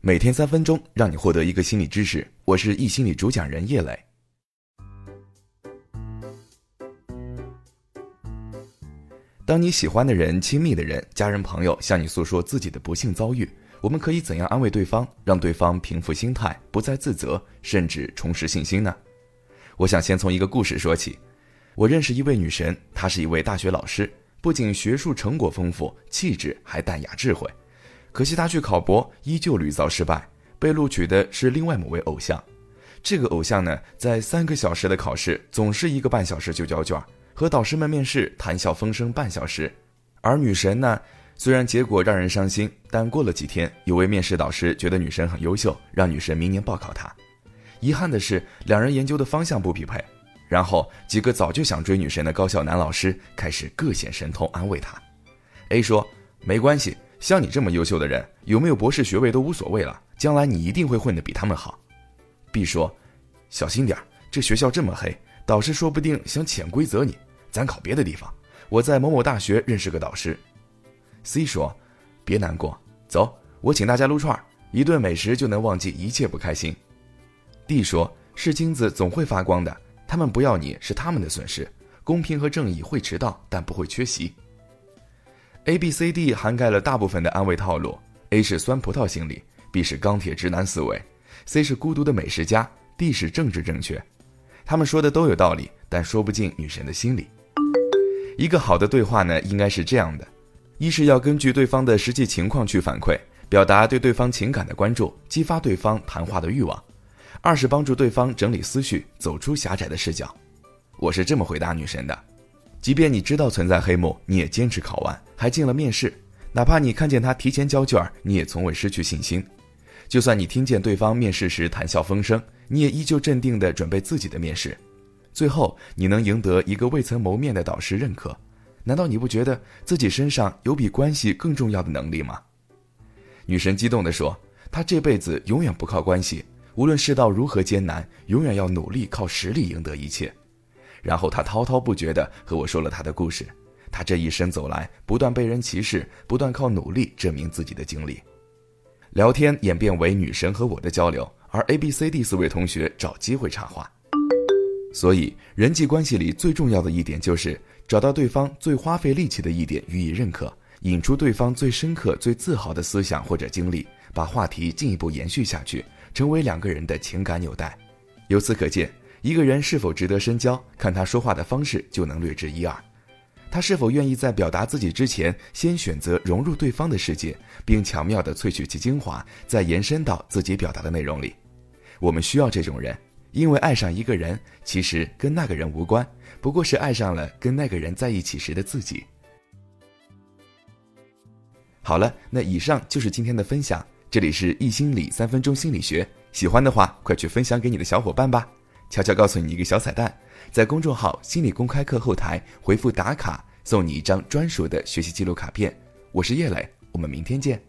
每天三分钟，让你获得一个心理知识。我是易心理主讲人叶磊。当你喜欢的人、亲密的人、家人、朋友向你诉说自己的不幸遭遇，我们可以怎样安慰对方，让对方平复心态，不再自责，甚至重拾信心呢？我想先从一个故事说起。我认识一位女神，她是一位大学老师，不仅学术成果丰富，气质还淡雅智慧。可惜他去考博，依旧屡遭失败，被录取的是另外某位偶像。这个偶像呢，在三个小时的考试，总是一个半小时就交卷。和导师们面试，谈笑风生半小时，而女神呢，虽然结果让人伤心，但过了几天，有位面试导师觉得女神很优秀，让女神明年报考她。遗憾的是，两人研究的方向不匹配。然后几个早就想追女神的高校男老师开始各显神通安慰她。A 说：“没关系，像你这么优秀的人，有没有博士学位都无所谓了，将来你一定会混得比他们好。”B 说：“小心点这学校这么黑，导师说不定想潜规则你。”咱考别的地方，我在某某大学认识个导师。C 说：“别难过，走，我请大家撸串一顿美食就能忘记一切不开心。”D 说：“是金子总会发光的，他们不要你是他们的损失。公平和正义会迟到，但不会缺席。”A、B、C、D 涵盖了大部分的安慰套路。A 是酸葡萄心理，B 是钢铁直男思维，C 是孤独的美食家，D 是政治正确。他们说的都有道理，但说不进女神的心里。一个好的对话呢，应该是这样的：一是要根据对方的实际情况去反馈，表达对对方情感的关注，激发对方谈话的欲望；二是帮助对方整理思绪，走出狭窄的视角。我是这么回答女神的：即便你知道存在黑幕，你也坚持考完，还进了面试；哪怕你看见他提前交卷，你也从未失去信心；就算你听见对方面试时谈笑风生，你也依旧镇定地准备自己的面试。最后，你能赢得一个未曾谋面的导师认可，难道你不觉得自己身上有比关系更重要的能力吗？女神激动地说：“她这辈子永远不靠关系，无论世道如何艰难，永远要努力靠实力赢得一切。”然后他滔滔不绝地和我说了他的故事，他这一生走来，不断被人歧视，不断靠努力证明自己的经历。聊天演变为女神和我的交流，而 A、B、C、D 四位同学找机会插话。所以，人际关系里最重要的一点就是找到对方最花费力气的一点予以认可，引出对方最深刻、最自豪的思想或者经历，把话题进一步延续下去，成为两个人的情感纽带。由此可见，一个人是否值得深交，看他说话的方式就能略知一二。他是否愿意在表达自己之前，先选择融入对方的世界，并巧妙地萃取其精华，再延伸到自己表达的内容里。我们需要这种人。因为爱上一个人，其实跟那个人无关，不过是爱上了跟那个人在一起时的自己。好了，那以上就是今天的分享。这里是易心理三分钟心理学，喜欢的话快去分享给你的小伙伴吧。悄悄告诉你一个小彩蛋，在公众号“心理公开课”后台回复“打卡”，送你一张专属的学习记录卡片。我是叶磊，我们明天见。